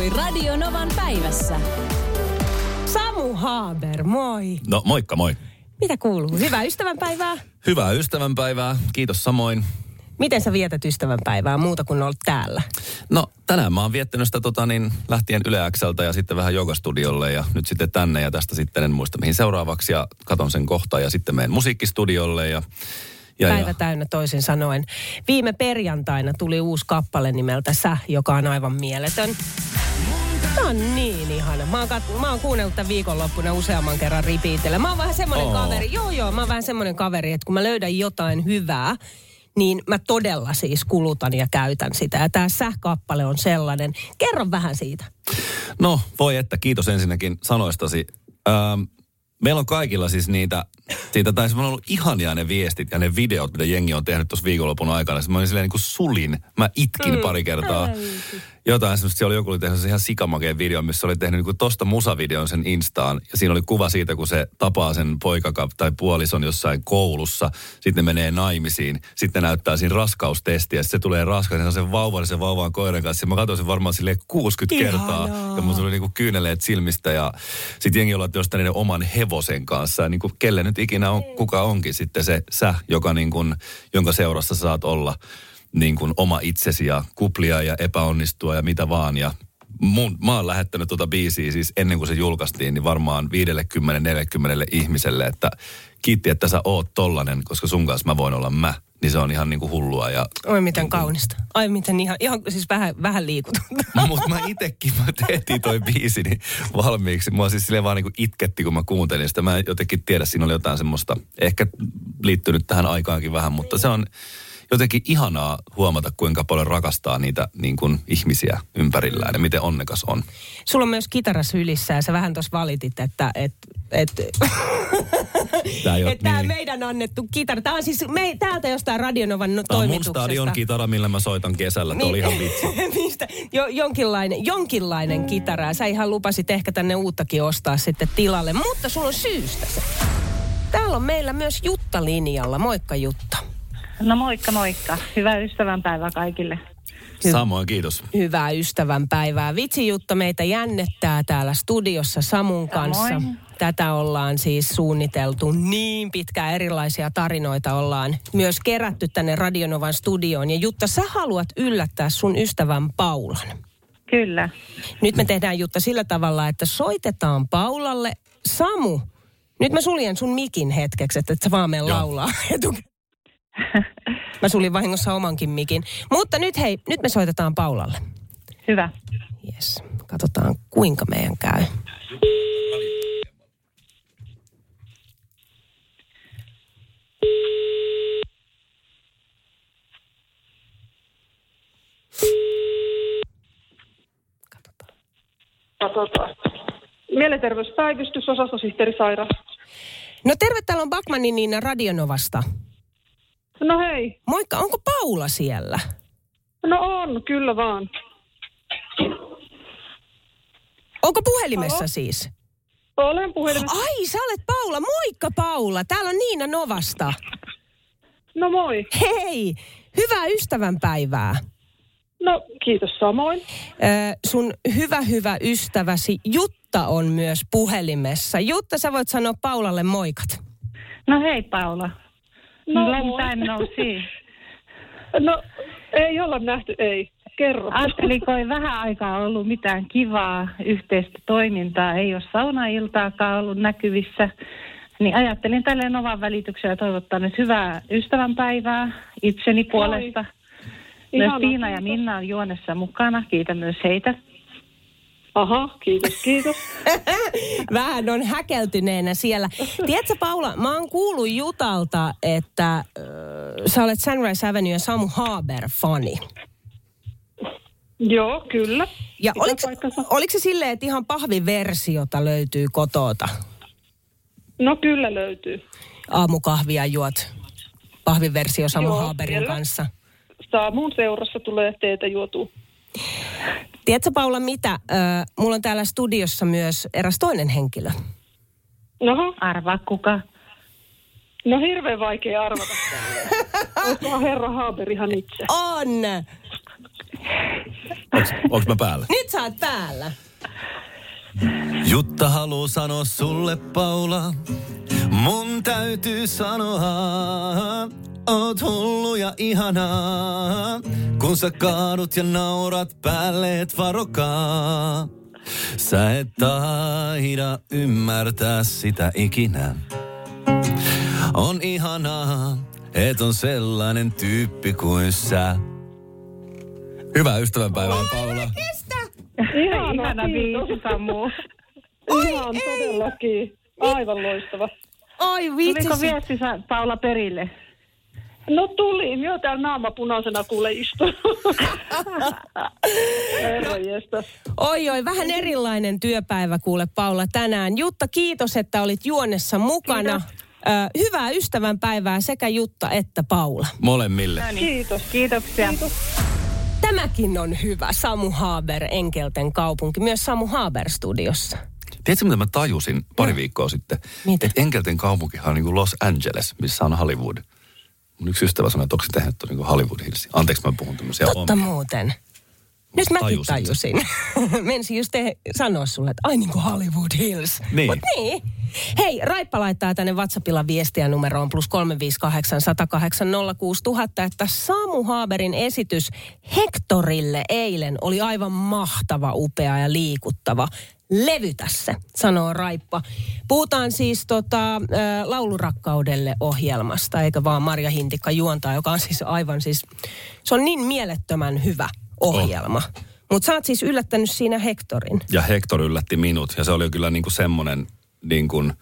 tapahtui Radionovan päivässä. Samu Haaber, moi. No moikka moi. Mitä kuuluu? Hyvää ystävänpäivää. Hyvää ystävänpäivää. Kiitos samoin. Miten sä vietät ystävänpäivää muuta kuin olet täällä? No tänään mä oon viettänyt sitä tota, niin, lähtien Yle Xltä ja sitten vähän jogastudiolle ja nyt sitten tänne ja tästä sitten en muista mihin seuraavaksi ja katon sen kohta ja sitten menen musiikkistudiolle ja ja, Päivä ja. täynnä toisin sanoen. Viime perjantaina tuli uusi kappale nimeltä Sä, joka on aivan mieletön. Tämä on niin ihana. Mä oon, kat- mä oon kuunnellut tämän viikonloppuna useamman kerran ripiitellä. Mä oon vähän semmoinen Oo. kaveri. Joo, joo, mä oon vähän semmoinen kaveri, että kun mä löydän jotain hyvää, niin mä todella siis kulutan ja käytän sitä. Ja tämä Sä-kappale on sellainen. Kerro vähän siitä. No voi että, kiitos ensinnäkin sanoistasi. Ähm, meillä on kaikilla siis niitä, siitä, tai siis on ollut ihania ne viestit ja ne videot, mitä jengi on tehnyt tuossa viikonlopun aikana. Sitten mä olin silleen niin kuin sulin. Mä itkin mm. pari kertaa. Jotain semmoista, siellä oli joku oli tehnyt ihan sikamakeen video, missä oli tehnyt niin kuin tosta musavideon sen Instaan. Ja siinä oli kuva siitä, kun se tapaa sen poikaka tai puolison jossain koulussa. Sitten ne menee naimisiin. Sitten ne näyttää siinä raskaustestiä. Sitten se tulee raskaus, ja sen vauvan, sen vauvan koiran kanssa. Ja mä katsoin sen varmaan silleen 60 kertaa. Ihanaa. Ja mun tuli niinku kyyneleet silmistä ja sitten jengi on jostain niiden oman hevosen kanssa. Ja niinku kelle nyt ikinä on, kuka onkin sitten se sä, joka niinku, jonka seurassa saat olla niin kuin oma itsesi ja kuplia ja epäonnistua ja mitä vaan. Ja mun, mä oon lähettänyt tuota biisiä siis ennen kuin se julkaistiin, niin varmaan 50-40 ihmiselle, että kiitti, että sä oot tollanen, koska sun kanssa mä voin olla mä. Niin se on ihan niin kuin hullua ja Oi miten kaunista. Ai miten ihan, ihan siis vähän, vähän liikutunta. Mutta mä itekin, mä tehtiin toi biisi niin valmiiksi. Mua siis silleen vaan niinku itketti, kun mä kuuntelin sitä. Mä en jotenkin tiedä, siinä oli jotain semmoista, ehkä liittynyt tähän aikaankin vähän, mutta se on jotenkin ihanaa huomata, kuinka paljon rakastaa niitä niin kuin ihmisiä ympärillään ja miten onnekas on. Sulla on myös kitara sylissä ja sä vähän tuossa valitit, että et, et, et tää niin. meidän annettu kitara. Tää on siis me, täältä jostain Radionovan no, Tää on mun toimituksesta. stadion kitara, millä mä soitan kesällä. Tuo oli ihan vitsi. Mistä? Jo, jonkinlainen, jonkinlainen kitara. Sä ihan lupasit ehkä tänne uuttakin ostaa sitten tilalle. Mutta sulla on syystä se. Täällä on meillä myös Jutta linjalla. Moikka Jutta. No moikka moikka. Hyvää ystävänpäivää kaikille. Samoin, kiitos. Hyvää ystävänpäivää. Vitsi Jutta meitä jännettää täällä studiossa Samun kanssa. Samoin. Tätä ollaan siis suunniteltu niin pitkään erilaisia tarinoita ollaan myös kerätty tänne Radionovan studioon. Ja Jutta, sä haluat yllättää sun ystävän Paulan. Kyllä. Nyt me tehdään Jutta sillä tavalla, että soitetaan Paulalle. Samu, nyt mä suljen sun mikin hetkeksi, että et sä vaan Joo. laulaa etukäteen. Mä sulin vahingossa omankin mikin. Mutta nyt hei, nyt me soitetaan Paulalle. Hyvä. Yes. Katsotaan kuinka meidän käy. Katsotaan. Katsotaan. Mielenterveyspäivystys, osastosihteeri Saira. No terve, täällä on Bakmanin Niina Radionovasta. No hei. Moikka, onko Paula siellä? No on, kyllä vaan. Onko puhelimessa Halo? siis? Olen puhelimessa. Ai, sä olet Paula. Moikka Paula. Täällä on Niina Novasta. No moi. Hei, hyvää ystävänpäivää. No kiitos samoin. Ö, sun hyvä hyvä ystäväsi Jutta on myös puhelimessa. Jutta, sä voit sanoa Paulalle moikat. No hei Paula. No Long time no see. No ei olla nähty, ei. Kerro. Ajattelin, kun ei vähän aikaa ollut mitään kivaa yhteistä toimintaa, ei ole saunailtaakaan ollut näkyvissä, niin ajattelin tälleen Novan välityksellä toivottaa nyt hyvää ystävänpäivää itseni puolesta. Myös Ihana, Tiina ja kiitos. Minna on juonessa mukana. Kiitän myös heitä. Aha, kiitos, kiitos. Vähän on häkeltyneenä siellä. Tiedätkö Paula, mä oon kuullut Jutalta, että äh, sä olet Sunrise Avenue ja Samu Haber-fani. Joo, kyllä. Ja Pitää oliko, paikkansa. oliko se silleen, että ihan pahviversiota löytyy kotota? No kyllä löytyy. Aamukahvia juot pahviversio Samu Joo, siellä. kanssa. Saa mun seurassa tulee teetä juotua. Tiedätkö Paula mitä? Mulla on täällä studiossa myös eräs toinen henkilö. Noho, Arvaa kuka. no hirveän vaikea arvata. Olisikohan herra Haber ihan itse? On! Onks, onks mä päällä? Nyt sä oot päällä. Jutta haluu sanoa sulle, Paula. Mun täytyy sanoa, oot hullu ja ihanaa. Kun sä kaadut ja naurat päälle, et varokaa. Sä et taida ymmärtää sitä ikinä. On ihanaa, et on sellainen tyyppi kuin sä. Hyvää ystävänpäivää, Paula. Ihana, Ihana biisi, Samu. Ihan todellakin. Aivan loistava. Oi vitsi. Tuliko viesti Paula perille? No tuli, joo täällä naama punaisena kuule istuu. Herra jestas. Oi oi, vähän erilainen työpäivä kuule Paula tänään. Jutta, kiitos, että olit juonessa mukana. Ö, hyvää ystävänpäivää sekä Jutta että Paula. Molemmille. Kiitos. Kiitoksia. Kiitos. Tämäkin on hyvä. Samu Haber, Enkelten kaupunki. Myös Samu Haber studiossa. Tiedätkö, mitä mä tajusin pari viikkoa sitten? Mitä? Että Enkelten kaupunkihan on niin kuin Los Angeles, missä on Hollywood. Mun yksi ystävä sanoi, että onko se tehnyt niin Hollywood Hills. Anteeksi, mä puhun tämmöisiä Totta omia. muuten. Nyt mäkin Tajusin tajusin. Mensin just te- sanoa sulle, että ai niin kuin Hollywood Hills. Niin. Mut niin. Hei, Raippa laittaa tänne WhatsAppilla viestiä numeroon plus 358 108 06000, että Samu Haaberin esitys Hektorille eilen oli aivan mahtava, upea ja liikuttava. Levytä se, sanoo Raippa. Puhutaan siis tota, ä, laulurakkaudelle ohjelmasta, eikä vaan Marja Hintikka juontaa, joka on siis aivan siis, se on niin mielettömän hyvä ohjelma. Mutta sä oot siis yllättänyt siinä Hektorin. Ja Hector yllätti minut. Ja se oli kyllä niin kuin semmoinen niin kuin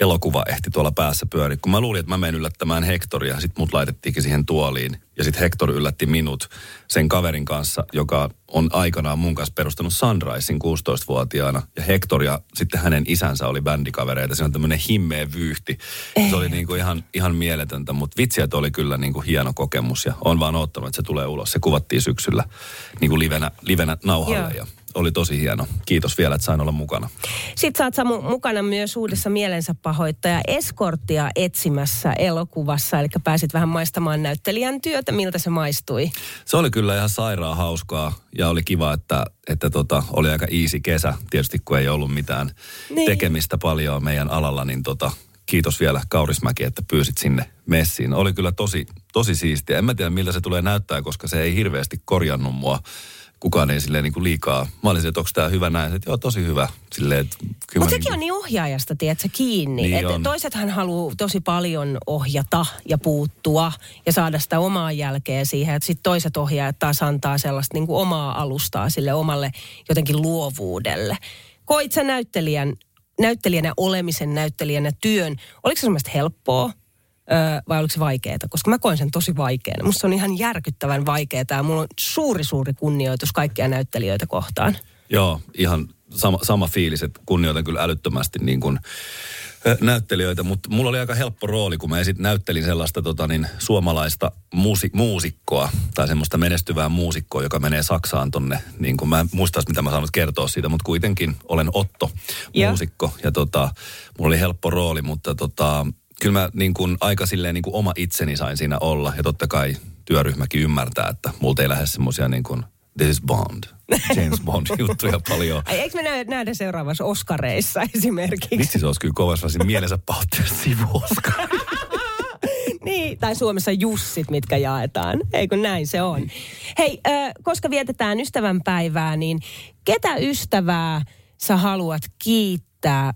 elokuva ehti tuolla päässä pyöri. Kun mä luulin, että mä menen yllättämään Hectoria, sit mut laitettiinkin siihen tuoliin. Ja sitten Hector yllätti minut sen kaverin kanssa, joka on aikanaan mun kanssa perustanut Sunrisein 16-vuotiaana. Ja Hector ja sitten hänen isänsä oli bändikavereita. Se on tämmöinen himmeä vyyhti. Se oli niin kuin ihan, ihan mieletöntä, mutta vitsi, että oli kyllä niin kuin hieno kokemus. Ja on vaan odottanut, että se tulee ulos. Se kuvattiin syksyllä niin kuin livenä, livenä nauhalle Joo. ja oli tosi hieno. Kiitos vielä, että sain olla mukana. Sitten sä oot Samu mukana myös uudessa mielensä pahoittaja eskorttia etsimässä elokuvassa. Eli pääsit vähän maistamaan näyttelijän työtä, miltä se maistui. Se oli kyllä ihan sairaan hauskaa ja oli kiva, että, että tota, oli aika easy kesä. Tietysti kun ei ollut mitään Niin. niin. tekemistä paljon meidän alalla, niin tota, kiitos vielä Kaurismäki, että pyysit sinne messiin. Oli kyllä tosi, tosi siistiä. En mä tiedä, miltä se tulee näyttää, koska se ei hirveästi korjannut mua. Kukaan ei silleen niin kuin liikaa. Mä olisin, että onko tämä hyvä näin. Että joo, tosi hyvä. Silleen, että kyllä Mutta sekin niin on niin ohjaajasta, tiedätkö, kiinni. Niin Et on. toisethan haluaa tosi paljon ohjata ja puuttua ja saada sitä omaa jälkeä siihen. Että sitten toiset ohjaajat taas antaa sellaista niin kuin omaa alustaa sille omalle jotenkin luovuudelle. Koit sä näyttelijän, näyttelijänä olemisen, näyttelijänä työn, oliko se semmoista helppoa? Vai oliko se vaikeaa? Koska mä koen sen tosi vaikeana. Musta se on ihan järkyttävän vaikeaa ja mulla on suuri, suuri kunnioitus kaikkia näyttelijöitä kohtaan. Joo, ihan sama, sama fiilis, että kunnioitan kyllä älyttömästi niin kuin, näyttelijöitä, mutta mulla oli aika helppo rooli, kun mä esit näyttelin sellaista tota, niin, suomalaista muusi, muusikkoa tai semmoista menestyvää muusikkoa, joka menee Saksaan tonne, niin kuin mä en muista, mitä mä saan nyt kertoa siitä, mutta kuitenkin olen Otto, muusikko, ja tota, mulla oli helppo rooli, mutta tota, kyllä mä niin kuin, aika silleen niin kuin oma itseni sain siinä olla, ja totta kai työryhmäkin ymmärtää, että multa ei lähde semmoisia niin kuin, this is Bond, James Bond juttuja paljon. Ai, eikö me nä- nähdä seuraavassa Oskareissa esimerkiksi? Vitsi se olisi kyllä kovassa mielensä pahoitteella sivuoska. Niin, tai Suomessa Jussit, mitkä jaetaan. Eikö näin se on? Hei, äh, koska vietetään ystävänpäivää, niin ketä ystävää sä haluat kiittää,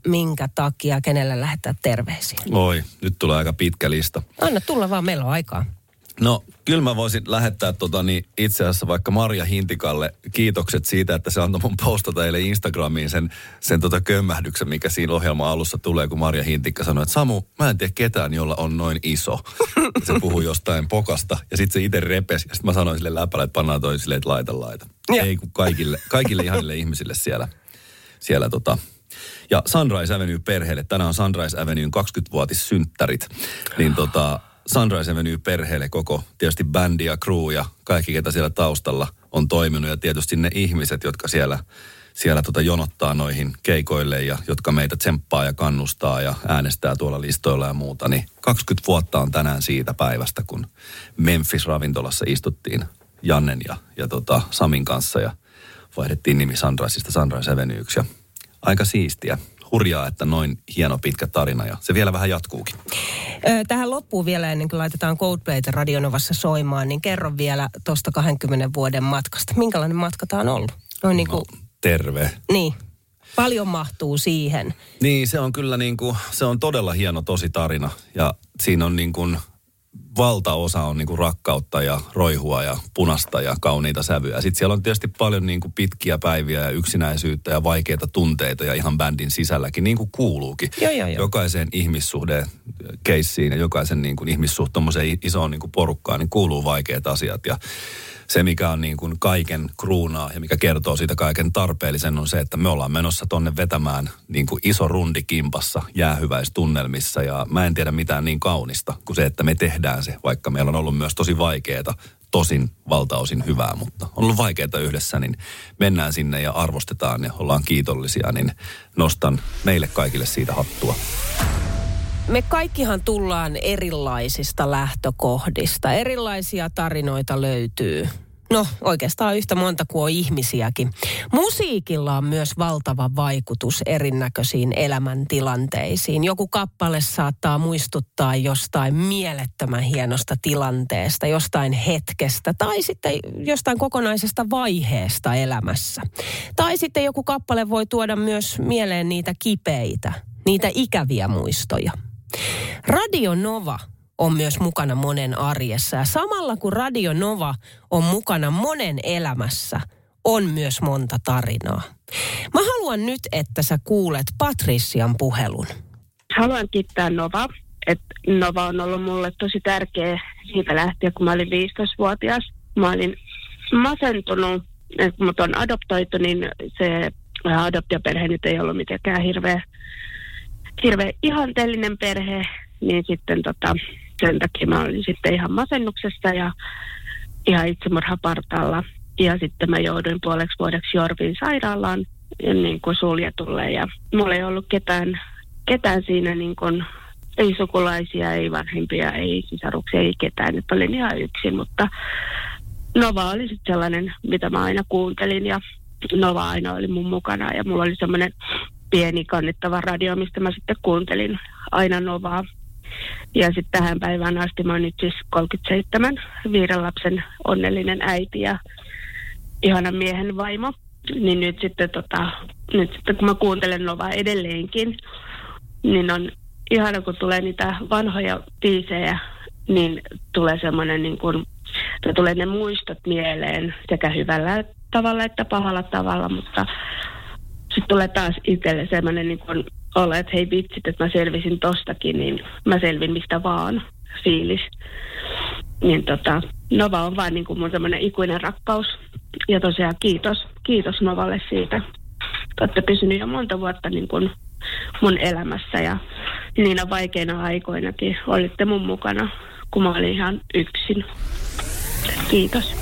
minkä takia, kenelle lähettää terveisiä? Oi, nyt tulee aika pitkä lista. Anna tulla vaan, meillä on aikaa. No, kyllä mä voisin lähettää tota, niin itse asiassa vaikka Marja Hintikalle kiitokset siitä, että se antoi mun postata eilen Instagramiin sen, sen tota kömmähdyksen, mikä siinä ohjelman alussa tulee, kun Marja Hintikka sanoi, että Samu, mä en tiedä ketään, jolla on noin iso. Ja se puhui jostain pokasta ja sitten se itse repesi. Ja sitten mä sanoin sille läpälle, että pannaan toi silleen, että laita laita. Ja. Ei kun kaikille, kaikille ihanille ihmisille siellä, siellä tota, ja Sunrise Avenue perheelle, tänään on Sunrise Avenuen 20-vuotissynttärit, niin tota, Sunrise Avenue perheelle koko tietysti bändi ja crew ja kaikki, ketä siellä taustalla on toiminut. Ja tietysti ne ihmiset, jotka siellä, siellä tota jonottaa noihin keikoille ja jotka meitä tsemppaa ja kannustaa ja äänestää tuolla listoilla ja muuta, niin 20 vuotta on tänään siitä päivästä, kun Memphis-ravintolassa istuttiin Jannen ja, ja tota Samin kanssa ja vaihdettiin nimi Sunriseista Sunrise Avenueksi aika siistiä. Hurjaa, että noin hieno pitkä tarina ja se vielä vähän jatkuukin. Tähän loppuun vielä ennen kuin laitetaan Coldplayta Radionovassa soimaan, niin kerro vielä tuosta 20 vuoden matkasta. Minkälainen matka tämä on ollut? Noin niin kuin, No, terve. niin. Paljon mahtuu siihen. Niin, se on kyllä niin kuin, se on todella hieno tosi tarina. Ja siinä on niin kuin, valtaosa on niin kuin rakkautta ja roihua ja punasta ja kauniita sävyjä. Sitten siellä on tietysti paljon niin kuin pitkiä päiviä ja yksinäisyyttä ja vaikeita tunteita ja ihan bändin sisälläkin, niin kuin kuuluukin. Joo, joo, joo. Jokaiseen ihmissuhde keissiin ja jokaisen niin kuin ihmissuhde tommoseen isoon niin kuin porukkaan, niin kuuluu vaikeat asiat. Ja se, mikä on niin kuin kaiken kruunaa ja mikä kertoo siitä kaiken tarpeellisen, on se, että me ollaan menossa tonne vetämään niin kuin iso rundi kimpassa jäähyväistunnelmissa. Ja mä en tiedä mitään niin kaunista kuin se, että me tehdään se, vaikka meillä on ollut myös tosi vaikeaa, tosin valtaosin hyvää, mutta on ollut vaikeaa yhdessä, niin mennään sinne ja arvostetaan ja ollaan kiitollisia, niin nostan meille kaikille siitä hattua. Me kaikkihan tullaan erilaisista lähtökohdista. Erilaisia tarinoita löytyy. No oikeastaan yhtä monta kuin on ihmisiäkin. Musiikilla on myös valtava vaikutus erinäköisiin elämäntilanteisiin. Joku kappale saattaa muistuttaa jostain mielettömän hienosta tilanteesta, jostain hetkestä tai sitten jostain kokonaisesta vaiheesta elämässä. Tai sitten joku kappale voi tuoda myös mieleen niitä kipeitä, niitä ikäviä muistoja. Radio Nova on myös mukana monen arjessa ja samalla kun Radio Nova on mukana monen elämässä, on myös monta tarinaa. Mä haluan nyt, että sä kuulet Patrician puhelun. Haluan kiittää Nova. Et Nova on ollut mulle tosi tärkeä siitä lähtien, kun mä olin 15-vuotias. Mä olin masentunut, että kun mut on adoptoitu, niin se adoptioperhe nyt ei ollut mitenkään hirveä, hirveä ihanteellinen perhe, niin sitten tota, sen takia mä olin sitten ihan masennuksessa ja ihan itsemurhapartaalla. Ja sitten mä jouduin puoleksi vuodeksi Jorvin sairaalaan niin kuin suljetulle ja mulla ei ollut ketään, ketään siinä niin kuin, ei sukulaisia, ei vanhempia, ei sisaruksia, ei ketään. Nyt olin ihan yksin, mutta Nova oli sitten sellainen, mitä mä aina kuuntelin ja Nova aina oli mun mukana ja mulla oli semmoinen pieni kannettava radio, mistä mä sitten kuuntelin aina Novaa. Ja sitten tähän päivään asti mä oon nyt siis 37, viiden lapsen onnellinen äiti ja ihanan miehen vaimo. Niin nyt sitten, tota, nyt sitten kun mä kuuntelen Novaa edelleenkin, niin on ihana kun tulee niitä vanhoja biisejä, niin tulee semmoinen niin kuin, tulee ne muistot mieleen sekä hyvällä tavalla että pahalla tavalla, mutta tulee taas itselle semmoinen niin kuin olla, että hei vitsit, että mä selvisin tostakin, niin mä selvin mistä vaan fiilis. Niin tota, Nova on vaan niin kuin mun semmoinen ikuinen rakkaus. Ja tosiaan kiitos, kiitos Novalle siitä. Te olette pysynyt jo monta vuotta niin kuin mun elämässä ja niinä vaikeina aikoinakin olitte mun mukana, kun mä olin ihan yksin. Kiitos.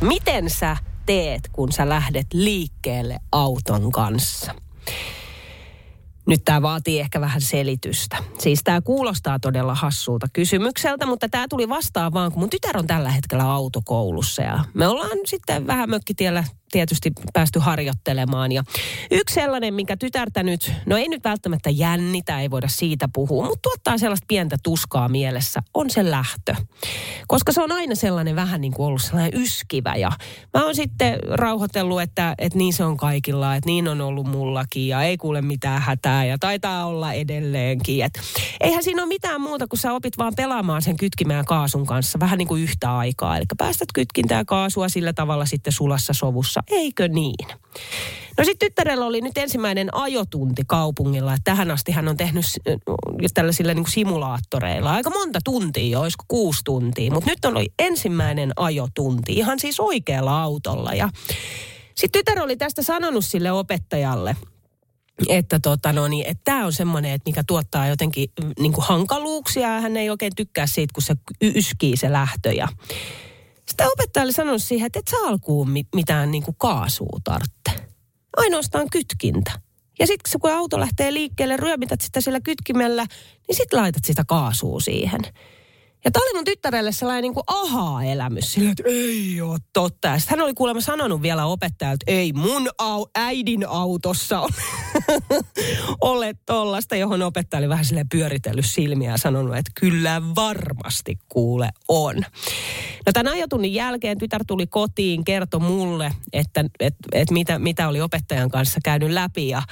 Miten sä teet, kun sä lähdet liikkeelle auton kanssa? Nyt tämä vaatii ehkä vähän selitystä. Siis tämä kuulostaa todella hassulta kysymykseltä, mutta tämä tuli vastaan vaan, kun mun tytär on tällä hetkellä autokoulussa ja me ollaan sitten vähän mökkitiellä tietysti päästy harjoittelemaan. Ja yksi sellainen, minkä tytärtä nyt, no ei nyt välttämättä jännitä, ei voida siitä puhua, mutta tuottaa sellaista pientä tuskaa mielessä, on se lähtö. Koska se on aina sellainen vähän niin kuin ollut sellainen yskivä. Ja mä oon sitten rauhoitellut, että, että niin se on kaikilla, että niin on ollut mullakin ja ei kuule mitään hätää ja taitaa olla edelleenkin. Et eihän siinä ole mitään muuta, kun sä opit vaan pelaamaan sen kytkimään kaasun kanssa vähän niin kuin yhtä aikaa. Eli päästät kytkintää kaasua sillä tavalla sitten sulassa sovussa eikö niin? No sitten tyttärellä oli nyt ensimmäinen ajotunti kaupungilla. Että tähän asti hän on tehnyt tällaisilla niin kuin simulaattoreilla aika monta tuntia, olisiko kuusi tuntia. Mutta nyt oli ensimmäinen ajotunti, ihan siis oikealla autolla. Ja sitten tytär oli tästä sanonut sille opettajalle, että tota no niin, että tämä on semmoinen, että mikä tuottaa jotenkin mm, niin kuin hankaluuksia ja hän ei oikein tykkää siitä, kun se yskii se lähtö. Ja sitten opettaja oli sanonut siihen, että et sä alkuun mi- mitään niin kuin kaasua tarvitse. Ainoastaan kytkintä. Ja sitten kun auto lähtee liikkeelle, ryömität sitä sillä kytkimellä, niin sitten laitat sitä kaasua siihen. Ja tämä oli mun tyttärelle sellainen niin kuin ahaa-elämys. Sillä, että ei ole totta. Ja hän oli kuulemma sanonut vielä opettajalle, että ei mun au, äidin autossa ole, ole tollasta, johon opettaja oli vähän sille pyöritellyt silmiä ja sanonut, että kyllä varmasti kuule on. No tämän ajotunnin jälkeen tytär tuli kotiin, kertoi mulle, että, että, että mitä, mitä oli opettajan kanssa käynyt läpi ja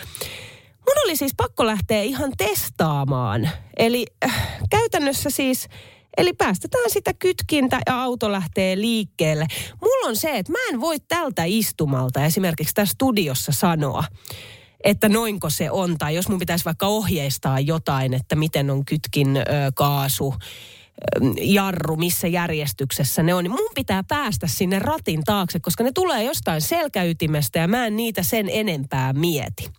mun oli siis pakko lähteä ihan testaamaan. Eli äh, käytännössä siis Eli päästetään sitä kytkintä ja auto lähtee liikkeelle. Mulla on se, että mä en voi tältä istumalta esimerkiksi tässä studiossa sanoa, että noinko se on. Tai jos mun pitäisi vaikka ohjeistaa jotain, että miten on kytkin ö, kaasu, jarru, missä järjestyksessä ne on, niin mun pitää päästä sinne ratin taakse, koska ne tulee jostain selkäytimestä ja mä en niitä sen enempää mieti.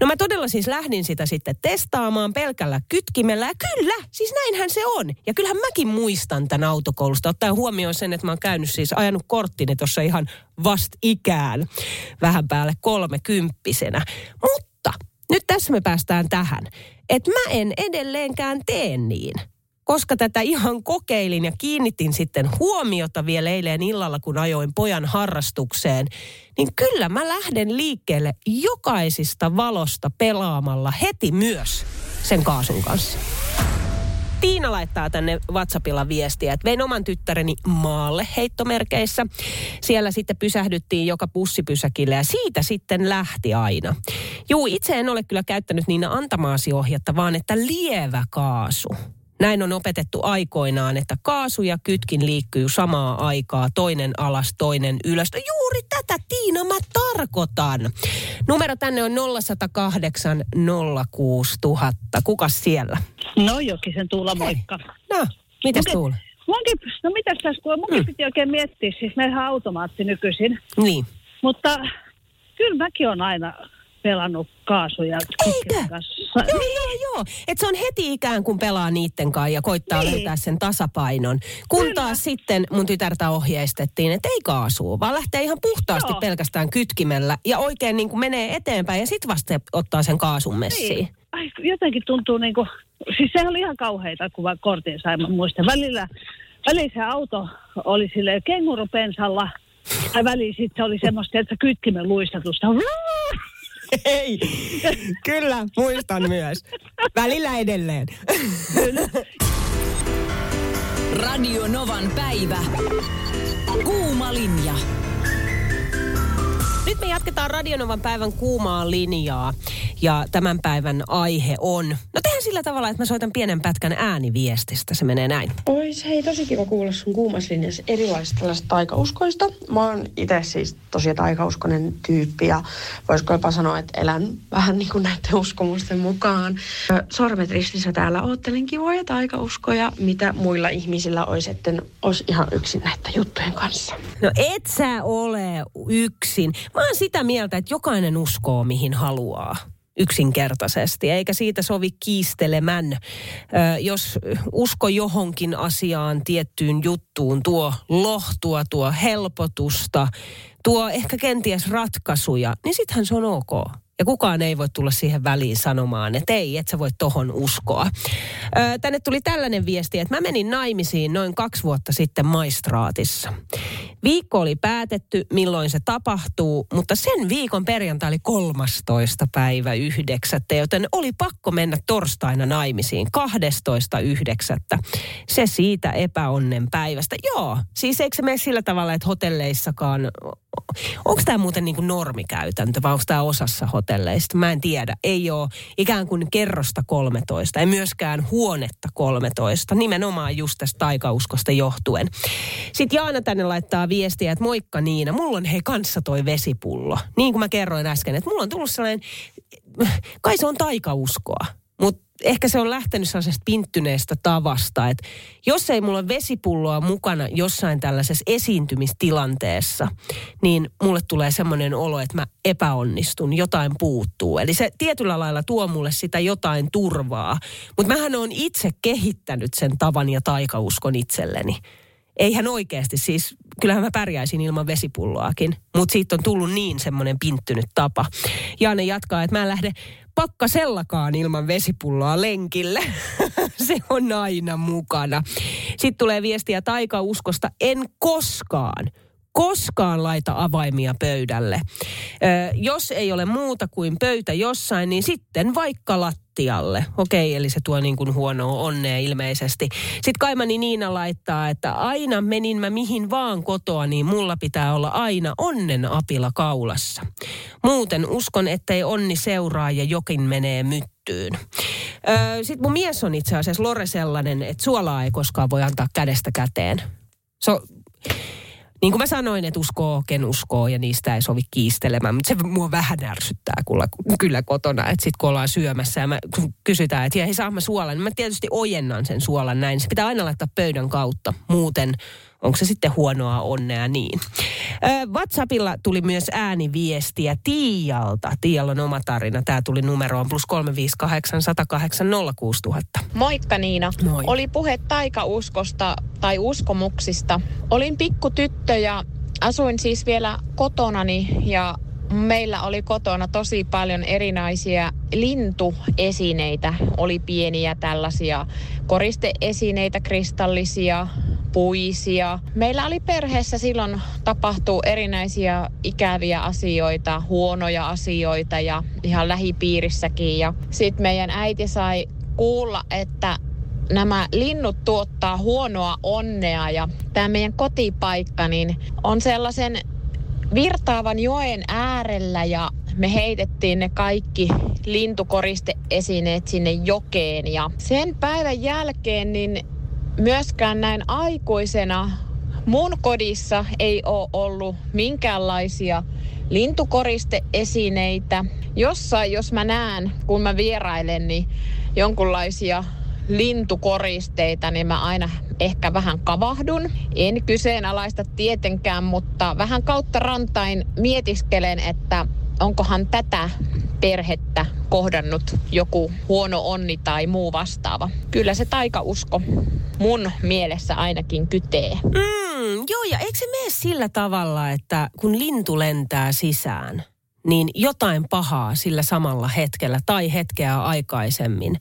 No mä todella siis lähdin sitä sitten testaamaan pelkällä kytkimellä ja kyllä, siis näinhän se on. Ja kyllähän mäkin muistan tämän autokoulusta, ottaen huomioon sen, että mä oon käynyt siis ajanut korttini tuossa ihan vast ikään vähän päälle kolmekymppisenä. Mutta nyt tässä me päästään tähän, että mä en edelleenkään tee niin koska tätä ihan kokeilin ja kiinnitin sitten huomiota vielä eilen illalla, kun ajoin pojan harrastukseen, niin kyllä mä lähden liikkeelle jokaisista valosta pelaamalla heti myös sen kaasun kanssa. Tiina laittaa tänne WhatsAppilla viestiä, että vein oman tyttäreni maalle heittomerkeissä. Siellä sitten pysähdyttiin joka pussipysäkille ja siitä sitten lähti aina. Juu, itse en ole kyllä käyttänyt niin antamaasi ohjetta, vaan että lievä kaasu. Näin on opetettu aikoinaan, että kaasu ja kytkin liikkyy samaa aikaa, toinen alas, toinen ylös. No juuri tätä, Tiina, mä tarkoitan. Numero tänne on 0108 06000. Kukas siellä? No Jokisen Tuula, moikka. No, mitäs Okei. Tuula? Munkin, no mitäs tässä, kun munkin Hmm. piti oikein miettiä, siis meillähän on automaatti nykyisin, Niin. mutta kyllä mäkin on aina pelannut kaasuja. Eikö? Kanssa. Joo, joo, joo. Et se on heti ikään kuin pelaa niitten kanssa ja koittaa Niin. löytää sen tasapainon. Kun Kyllä. taas sitten mun tytärtä ohjeistettiin, että ei kaasua, vaan lähtee ihan puhtaasti Joo. pelkästään kytkimellä ja oikein niin kuin menee eteenpäin ja sitten vasta ottaa sen kaasun messiin. Niin. Ai, jotenkin tuntuu niin kuin, siis se oli ihan kauheita, kun vaan kortin sai, mä muistan. Välillä, välillä se auto oli sille kengurupensalla, tai väliin sitten se oli semmoista, että kytkimen luistatusta. Ei, kyllä, muistan myös. Välillä edelleen. Radio Novan päivä. Kuuma linja. Nyt me jatketaan Radionovan päivän kuumaa linjaa ja tämän päivän aihe on... No tehdään sillä tavalla, että mä soitan pienen pätkän ääniviestistä. Se menee näin. Ois hei tosi kiva kuulla sun kuumaslinjassa erilaisista tällaisista taikauskoista. Mä oon itse siis tosi taikauskonen tyyppi ja voisiko jopa sanoa, että elän vähän niin kuin näiden uskomusten mukaan. Sormet ristissä täällä oottelin kivoja taikauskoja, mitä muilla ihmisillä olisi, etten olisi ihan yksin näiden juttujen kanssa. No et sä ole yksin. Mä oon sitä mieltä, että jokainen uskoo mihin haluaa yksinkertaisesti, eikä siitä sovi kiistelemän. Jos usko johonkin asiaan, tiettyyn juttuun, tuo lohtua, tuo helpotusta, tuo ehkä kenties ratkaisuja, niin sittenhän se on ok. Ja kukaan ei voi tulla siihen väliin sanomaan, että ei, et sä voi tohon uskoa. Ö, tänne tuli tällainen viesti, että mä menin naimisiin noin kaksi vuotta sitten maistraatissa. Viikko oli päätetty, milloin se tapahtuu, mutta sen viikon perjantai oli 13. päivä 9. Joten oli pakko mennä torstaina naimisiin 12.9. Se siitä epäonnen päivästä. Joo, siis eikö se mene sillä tavalla, että hotelleissakaan Onko tämä muuten niin kuin normikäytäntö vai onko tämä osassa hotelleista? Mä en tiedä. Ei ole ikään kuin kerrosta 13, ei myöskään huonetta 13. Nimenomaan just tästä taikauskosta johtuen. Sitten Jaana tänne laittaa viestiä, että moikka Niina, mulla on hei kanssa toi vesipullo. Niin kuin mä kerroin äsken, että mulla on tullut sellainen, kai se on taikauskoa, mutta ehkä se on lähtenyt sellaisesta pinttyneestä tavasta, että jos ei mulla ole vesipulloa mukana jossain tällaisessa esiintymistilanteessa, niin mulle tulee semmoinen olo, että mä epäonnistun, jotain puuttuu. Eli se tietyllä lailla tuo mulle sitä jotain turvaa. Mutta mähän on itse kehittänyt sen tavan ja taikauskon itselleni. Eihän oikeasti siis, kyllähän mä pärjäisin ilman vesipulloakin, mutta siitä on tullut niin semmoinen pinttynyt tapa. Jaane jatkaa, että mä en lähde pakkasellakaan ilman vesipulloa lenkille. Se on aina mukana. Sitten tulee viestiä taikauskosta. En koskaan koskaan laita avaimia pöydälle. Ö, jos ei ole muuta kuin pöytä jossain, niin sitten vaikka lattialle. Okei, eli se tuo niin kuin huonoa onnea ilmeisesti. Sitten Kaimani Niina laittaa, että aina menin mä mihin vaan kotoa, niin mulla pitää olla aina onnen apila kaulassa. Muuten uskon, ettei onni seuraa ja jokin menee myttyyn. Sitten mun mies on itse asiassa Lore sellainen, että suolaa ei koskaan voi antaa kädestä käteen. Se on, niin kuin mä sanoin, että uskoo, ken uskoo ja niistä ei sovi kiistelemään. Mutta se mua vähän ärsyttää kyllä, kyllä kotona, että sitten kun ollaan syömässä ja mä kysytään, että hei saa mä suolan, niin mä tietysti ojennan sen suolan näin. Se pitää aina laittaa pöydän kautta. Muuten onko se sitten huonoa onnea niin. WhatsAppilla tuli myös ääniviestiä Tiialta. Tiialla on oma tarina. Tämä tuli numeroon plus 358 108 06000. Moikka Niina. Moi. Oli puhe taikauskosta tai uskomuksista. Olin pikku tyttö ja asuin siis vielä kotonani ja Meillä oli kotona tosi paljon erinäisiä lintuesineitä. Oli pieniä tällaisia koristeesineitä, kristallisia, puisia. Meillä oli perheessä silloin tapahtuu erinäisiä ikäviä asioita, huonoja asioita ja ihan lähipiirissäkin. Ja sitten meidän äiti sai kuulla, että nämä linnut tuottaa huonoa onnea ja tämä meidän kotipaikka niin on sellaisen virtaavan joen äärellä ja me heitettiin ne kaikki lintukoristeesineet sinne jokeen ja sen päivän jälkeen niin myöskään näin aikuisena mun kodissa ei ole ollut minkäänlaisia lintukoristeesineitä. Jossain, jos mä näen, kun mä vierailen, niin jonkunlaisia lintukoristeita, niin mä aina ehkä vähän kavahdun. En kyseenalaista tietenkään, mutta vähän kautta rantain mietiskelen, että onkohan tätä perhettä kohdannut joku huono onni tai muu vastaava. Kyllä se taikausko mun mielessä ainakin kytee. Mm, joo, ja eikö se mene sillä tavalla, että kun lintu lentää sisään, niin jotain pahaa sillä samalla hetkellä tai hetkeä aikaisemmin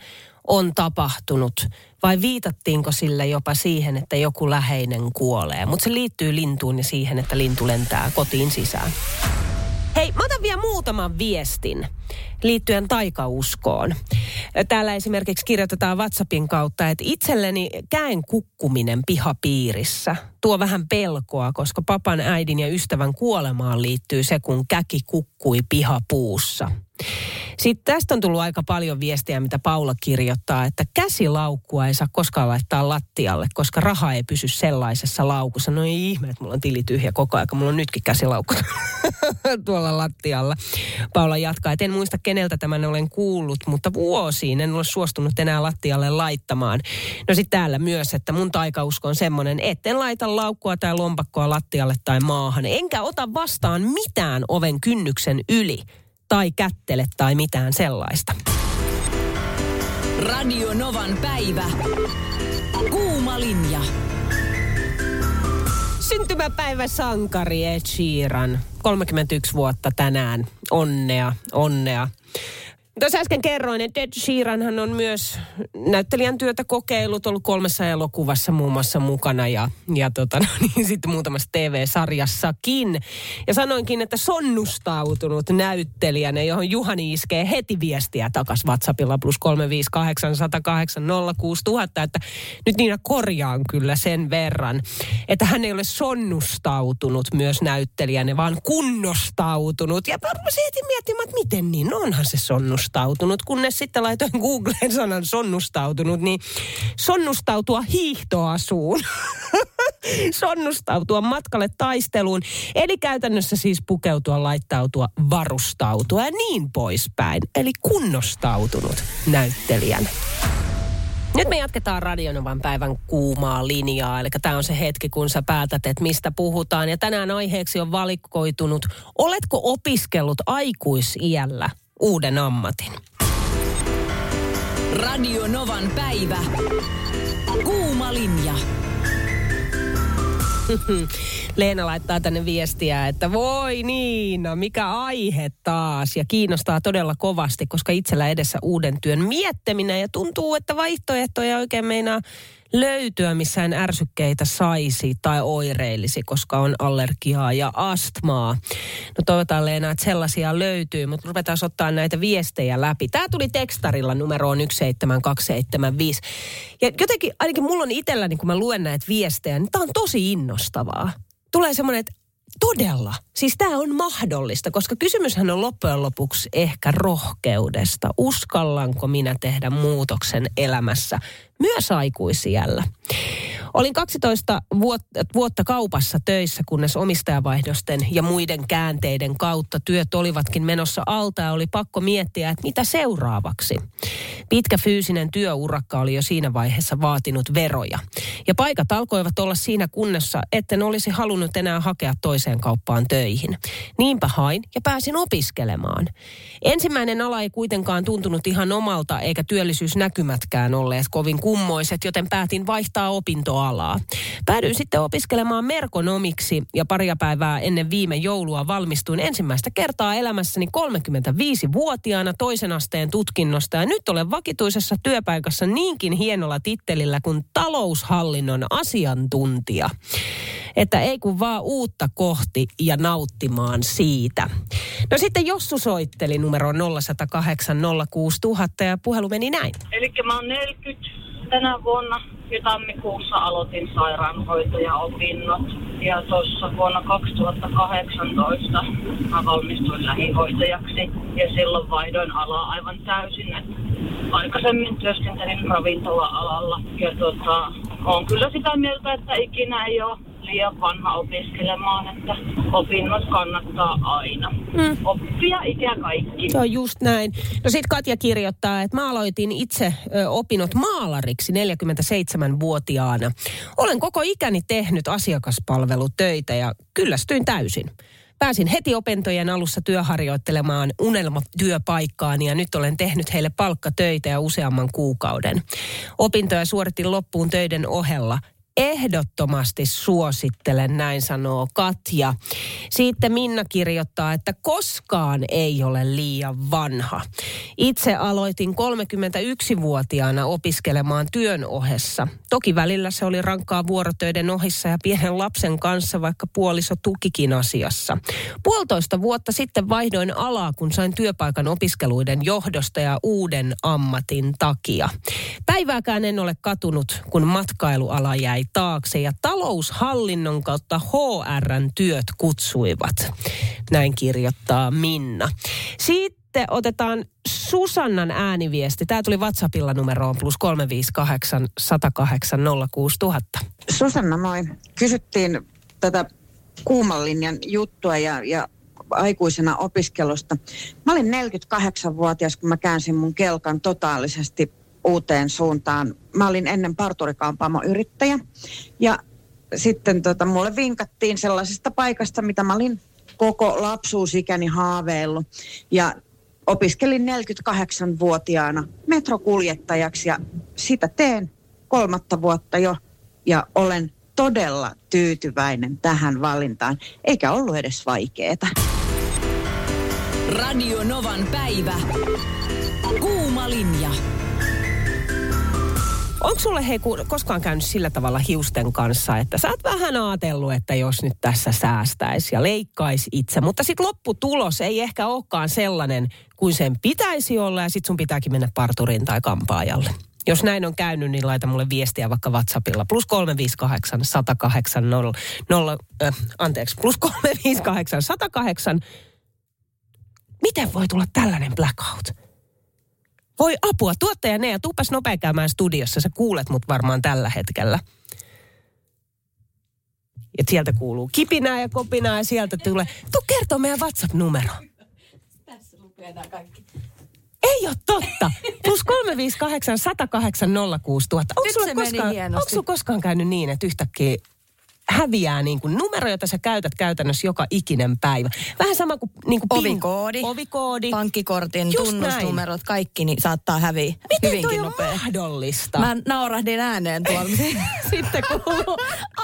on tapahtunut? Vai viitattiinko sillä jopa siihen, että joku läheinen kuolee? Mutta se liittyy lintuun ja siihen, että lintu lentää kotiin sisään. Hei, mä otan vielä muutaman viestin liittyen taikauskoon. Täällä esimerkiksi kirjoitetaan WhatsAppin kautta, että itselleni käen kukkuminen pihapiirissä tuo vähän pelkoa, koska papan, äidin ja ystävän kuolemaan liittyy se, kun käki kukkui pihapuussa. Sitten tästä on tullut aika paljon viestiä, mitä Paula kirjoittaa, että käsilaukkua ei saa koskaan laittaa lattialle, koska raha ei pysy sellaisessa laukussa. No ei ihme, että mulla on tili tyhjä koko ajan, mulla on nytkin käsilaukku tuolla lattialla. Paula jatkaa, että en muista keneltä tämän olen kuullut, mutta vuosiin en ole suostunut enää lattialle laittamaan. No sitten täällä myös, että mun taikausko on semmoinen, etten laita laukkua tai lompakkoa lattialle tai maahan. Enkä ota vastaan mitään oven kynnyksen yli tai kättele tai mitään sellaista. Radio Novan päivä. Kuuma linja. Syntymäpäivä sankari Ed Sheeran. 31 vuotta tänään. Onnea, onnea. Tuossa äsken kerroin, että Ed Sheeranhan on myös näyttelijän työtä kokeillut, ollut kolmessa elokuvassa muun muassa mukana ja, ja tota, no niin, sitten muutamassa TV-sarjassakin. Ja sanoinkin, että sonnustautunut näyttelijänä, johon Juhani iskee heti viestiä takas WhatsAppilla plus 358 että nyt Niina korjaan kyllä sen verran, että hän ei ole sonnustautunut myös näyttelijänä, vaan kunnostautunut. Ja mä heti miettimään, että miten niin, no onhan se sonnustautunut sonnustautunut, kunnes sitten laitoin Googleen sanan sonnustautunut, niin sonnustautua hiihtoasuun. sonnustautua matkalle taisteluun. Eli käytännössä siis pukeutua, laittautua, varustautua ja niin poispäin. Eli kunnostautunut näyttelijän. Nyt me jatketaan Radionovan päivän kuumaa linjaa, eli tämä on se hetki, kun sä päätät, että mistä puhutaan. Ja tänään aiheeksi on valikoitunut, oletko opiskellut aikuisiällä uuden ammatin. Radio Novan päivä. Kuuma linja. Leena laittaa tänne viestiä, että voi Niina, mikä aihe taas. Ja kiinnostaa todella kovasti, koska itsellä edessä uuden työn miettiminen. Ja tuntuu, että vaihtoehtoja oikein meinaa löytyä, missään ärsykkeitä saisi tai oireillisi, koska on allergiaa ja astmaa. No toivotaan Leena, että sellaisia löytyy, mutta ruvetaan ottaa näitä viestejä läpi. Tämä tuli tekstarilla numeroon 17275. Ja jotenkin, ainakin mulla on itselläni, kun mä luen näitä viestejä, niin tämä on tosi innostavaa. Tulee semmoinen, että Todella. Siis tämä on mahdollista, koska kysymyshän on loppujen lopuksi ehkä rohkeudesta. Uskallanko minä tehdä muutoksen elämässä myös aikuisiällä? Olin 12 vuotta, kaupassa töissä, kunnes omistajavaihdosten ja muiden käänteiden kautta työt olivatkin menossa alta ja oli pakko miettiä, että mitä seuraavaksi. Pitkä fyysinen työurakka oli jo siinä vaiheessa vaatinut veroja. Ja paikat alkoivat olla siinä kunnossa, etten olisi halunnut enää hakea toiseen kauppaan töihin. Niinpä hain ja pääsin opiskelemaan. Ensimmäinen ala ei kuitenkaan tuntunut ihan omalta, eikä työllisyysnäkymätkään olleet kovin kummoiset, joten päätin vaihtaa opintoalaa. Päädyin sitten opiskelemaan merkonomiksi ja paria päivää ennen viime joulua valmistuin ensimmäistä kertaa elämässäni 35-vuotiaana toisen asteen tutkinnosta ja nyt olen vakituisessa työpaikassa niinkin hienolla tittelillä kuin taloushallinnon asiantuntija. Että ei kun vaan uutta kohti ja nauttimaan siitä. No sitten Jossu soitteli numero 0108 06000 ja puhelu meni näin. Eli mä oon 40 tänä vuonna ja tammikuussa aloitin sairaanhoitajaopinnot. Ja tuossa vuonna 2018 mä valmistuin lähihoitajaksi ja silloin vaihdoin alaa aivan täysin. Et aikaisemmin työskentelin ravintola-alalla ja tota, on kyllä sitä mieltä, että ikinä ei ole liian vanha opiskelemaan, että opinnot kannattaa aina. Mm. Oppia ikä kaikki. Se on just näin. No sit Katja kirjoittaa, että mä aloitin itse opinnot maalariksi 47-vuotiaana. Olen koko ikäni tehnyt asiakaspalvelutöitä ja kyllästyin täysin. Pääsin heti opintojen alussa työharjoittelemaan unelmatyöpaikkaani ja nyt olen tehnyt heille palkkatöitä ja useamman kuukauden. Opintoja suoritin loppuun töiden ohella ehdottomasti suosittelen, näin sanoo Katja. Sitten Minna kirjoittaa, että koskaan ei ole liian vanha. Itse aloitin 31-vuotiaana opiskelemaan työn ohessa. Toki välillä se oli rankkaa vuorotöiden ohissa ja pienen lapsen kanssa, vaikka puoliso tukikin asiassa. Puolitoista vuotta sitten vaihdoin alaa, kun sain työpaikan opiskeluiden johdosta ja uuden ammatin takia. Päivääkään en ole katunut, kun matkailuala jäi taakse ja taloushallinnon kautta HRn työt kutsuivat. Näin kirjoittaa Minna. Sitten otetaan Susannan ääniviesti. Tämä tuli WhatsAppilla numeroon plus 358 108 06000. Susanna, moi. Kysyttiin tätä kuuman linjan juttua ja, ja aikuisena opiskelusta. Mä olin 48-vuotias, kun mä käänsin mun kelkan totaalisesti uuteen suuntaan. Mä olin ennen parturikampaamo yrittäjä ja sitten tota, mulle vinkattiin sellaisesta paikasta, mitä mä olin koko lapsuusikäni haaveillut. Ja opiskelin 48-vuotiaana metrokuljettajaksi ja sitä teen kolmatta vuotta jo ja olen todella tyytyväinen tähän valintaan, eikä ollut edes vaikeeta. Radio Novan päivä. Kuuma linja. Onko sulle hei koskaan käynyt sillä tavalla hiusten kanssa, että sä oot vähän ajatellut, että jos nyt tässä säästäisi ja leikkaisi itse, mutta sitten lopputulos ei ehkä olekaan sellainen kuin sen pitäisi olla ja sitten sun pitääkin mennä parturiin tai kampaajalle. Jos näin on käynyt, niin laita mulle viestiä vaikka WhatsAppilla. Plus 358 108 0, 0 äh, anteeksi, plus 358 108. Miten voi tulla tällainen blackout? Voi apua, tuottaja Nea, tuupas nopea käymään studiossa, sä kuulet mut varmaan tällä hetkellä. Ja sieltä kuuluu kipinää ja kopinaa ja sieltä tulee, tu kertoo meidän WhatsApp-numero. Tässä lukee nämä kaikki. Ei ole totta. Plus 358 108 06000. Onko sulla, koskaan, onko sulla koskaan käynyt niin, että yhtäkkiä häviää niin kuin numero, jota sä käytät käytännössä joka ikinen päivä. Vähän sama kuin, niin kuin Ovikoodi. Ovikoodi. Pankkikortin Just tunnusnumerot, kaikki niin saattaa häviä Miten hyvinkin toi on nopea. mahdollista? Mä naurahdin ääneen tuolla. Sitten kuuluu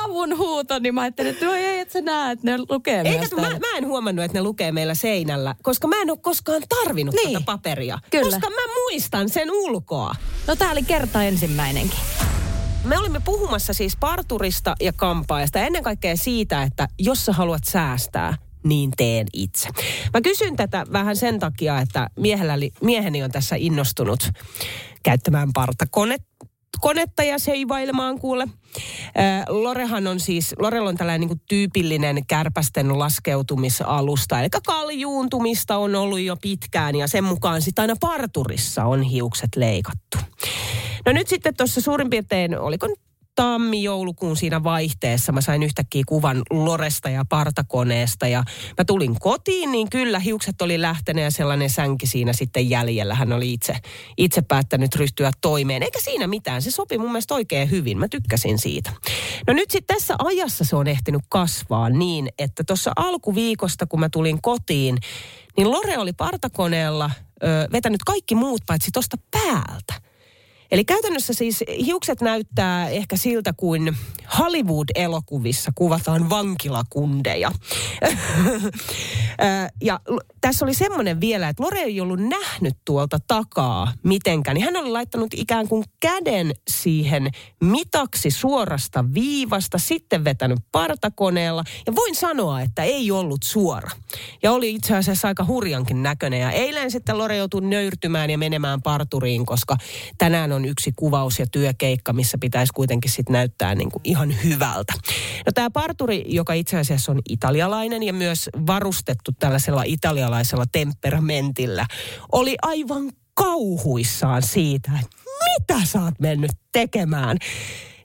avun huuto, niin mä ajattelin, että no ei, et sä näe, että ne lukee Eikä, mä, mä en huomannut, että ne lukee meillä seinällä, koska mä en ole koskaan tarvinnut Niin. tätä paperia. Kyllä. Koska mä muistan sen ulkoa. No tää oli kerta ensimmäinenkin. Me olimme puhumassa siis parturista ja kampaajasta ja ennen kaikkea siitä, että jos sä haluat säästää, niin teen itse. Mä kysyn tätä vähän sen takia, että miehellä, mieheni on tässä innostunut käyttämään partakonetta konetta ja seivailemaan kuule. Lorehan on siis, Lorella on tällainen niin tyypillinen kärpästen laskeutumisalusta, eli kaljuuntumista on ollut jo pitkään ja sen mukaan sitten aina parturissa on hiukset leikattu. No nyt sitten tuossa suurin piirtein, oliko nyt tammi-joulukuun siinä vaihteessa mä sain yhtäkkiä kuvan Loresta ja partakoneesta ja mä tulin kotiin, niin kyllä hiukset oli lähtenyt ja sellainen sänki siinä sitten jäljellä. Hän oli itse, itse päättänyt ryhtyä toimeen. Eikä siinä mitään, se sopi mun mielestä oikein hyvin. Mä tykkäsin siitä. No nyt sitten tässä ajassa se on ehtinyt kasvaa niin, että tuossa alkuviikosta kun mä tulin kotiin, niin Lore oli partakoneella ö, vetänyt kaikki muut paitsi tuosta päältä. Eli käytännössä siis hiukset näyttää ehkä siltä kuin Hollywood-elokuvissa kuvataan vankilakundeja. Ja tässä oli semmoinen vielä, että Lore ei ollut nähnyt tuolta takaa mitenkään. Niin hän oli laittanut ikään kuin käden siihen mitaksi suorasta viivasta, sitten vetänyt partakoneella. Ja voin sanoa, että ei ollut suora. Ja oli itse asiassa aika hurjankin näköinen. Ja eilen sitten Lore joutui nöyrtymään ja menemään parturiin, koska tänään on yksi kuvaus ja työkeikka, missä pitäisi kuitenkin sitten näyttää niin kuin ihan hyvältä. No tämä parturi, joka itse asiassa on italialainen ja myös varustettu tällaisella italialaisella temperamentillä, oli aivan kauhuissaan siitä, että mitä sä oot mennyt tekemään.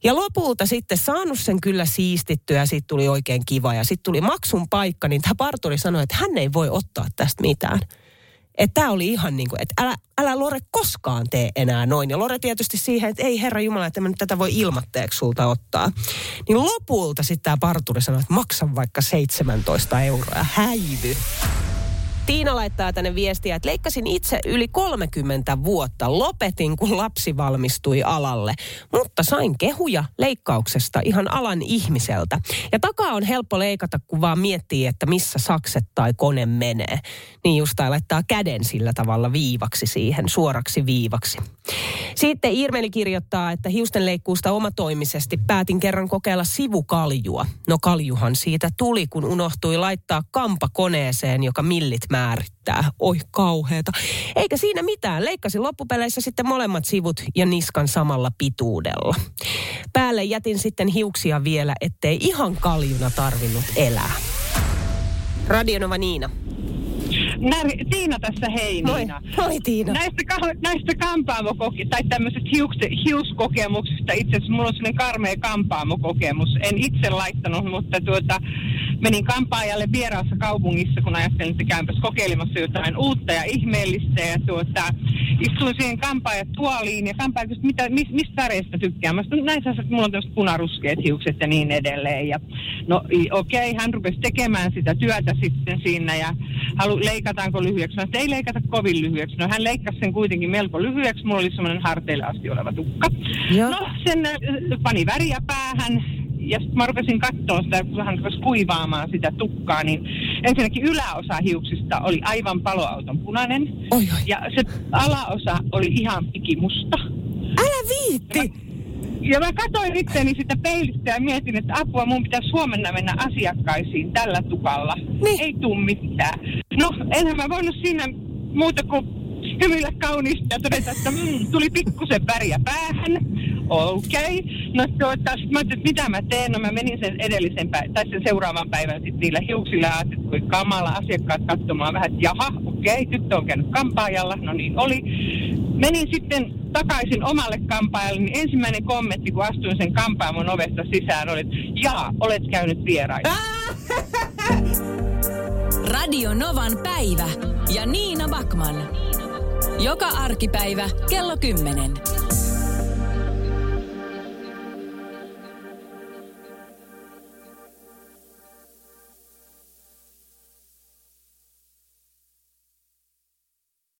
Ja lopulta sitten saanut sen kyllä siistittyä ja siitä tuli oikein kiva. Ja sitten tuli maksun paikka, niin tämä parturi sanoi, että hän ei voi ottaa tästä mitään. Että tämä oli ihan niin kuin, että älä, älä Lore koskaan tee enää noin. Ja Lore tietysti siihen, että ei herra Jumala, että mä nyt tätä voi ilmatteeksi sulta ottaa. Niin lopulta sitten tämä parturi sanoi, että maksa vaikka 17 euroa, häivy. Tiina laittaa tänne viestiä, että leikkasin itse yli 30 vuotta. Lopetin, kun lapsi valmistui alalle. Mutta sain kehuja leikkauksesta ihan alan ihmiseltä. Ja takaa on helppo leikata, kun vaan miettii, että missä sakset tai kone menee. Niin just laittaa käden sillä tavalla viivaksi siihen, suoraksi viivaksi. Sitten Irmeli kirjoittaa, että hiusten leikkuusta omatoimisesti päätin kerran kokeilla sivukaljua. No kaljuhan siitä tuli, kun unohtui laittaa kampa koneeseen, joka millit määrittää. Oi kauheeta. Eikä siinä mitään. Leikkasin loppupeleissä sitten molemmat sivut ja niskan samalla pituudella. Päälle jätin sitten hiuksia vielä, ettei ihan kaljuna tarvinnut elää. Radionova Niina. Näri, Tiina tässä hei Moi, Niina. moi Tiina. Näistä, ka- näistä kampaamokoke- tai tämmöisistä hiukse, hiuskokemuksista itse asiassa mulla on sellainen karmea kampaamokokemus. En itse laittanut, mutta tuota, menin kampaajalle vieraassa kaupungissa, kun ajattelin, että käynpäs kokeilemassa jotain uutta ja ihmeellistä. Ja tuota, istuin siihen kampaajat tuoliin ja kampaaja kysyi, mitä, mis, mistä väreistä tykkää. Mä sanoin, näissä että mulla on tämmöiset punaruskeat hiukset ja niin edelleen. Ja no okei, hän rupesi tekemään sitä työtä sitten siinä ja halu, leikataanko lyhyeksi. Että ei leikata kovin lyhyeksi. No hän leikkasi sen kuitenkin melko lyhyeksi. Mulla oli semmoinen harteille asti oleva tukka. Joo. No sen äh, pani väriä päähän ja sitten mä rupesin katsoa sitä, kun hän rupesi kuivaamaan sitä tukkaa, niin ensinnäkin yläosa hiuksista oli aivan paloauton punainen. Oi, oi. Ja se alaosa oli ihan pikimusta. Älä viitti! Ja mä katsoin itseäni sitä peilistä ja mietin, että apua, mun pitäisi huomenna mennä asiakkaisiin tällä tukalla. Niin. Ei tuu mitään. No, enhän mä voinut siinä muuta kuin hymyillä kauniisti ja todeta, että mm, tuli pikkusen väriä päähän. Okei. Okay. No tuota, sit mä ajattelin, että mitä mä teen? No mä menin sen edellisen päivän, tai sen seuraavan päivän sitten niillä hiuksilla ja ajattelin, voi kamala asiakkaat katsomaan vähän, että jaha, okei, okay, tyttö on käynyt kampaajalla. No niin oli. Menin sitten takaisin omalle kampaajalle, niin ensimmäinen kommentti, kun astuin sen kampaamon ovesta sisään, oli, että jaa, olet käynyt vieraita. Radio Novan päivä ja Niina Backman. Joka arkipäivä kello 10.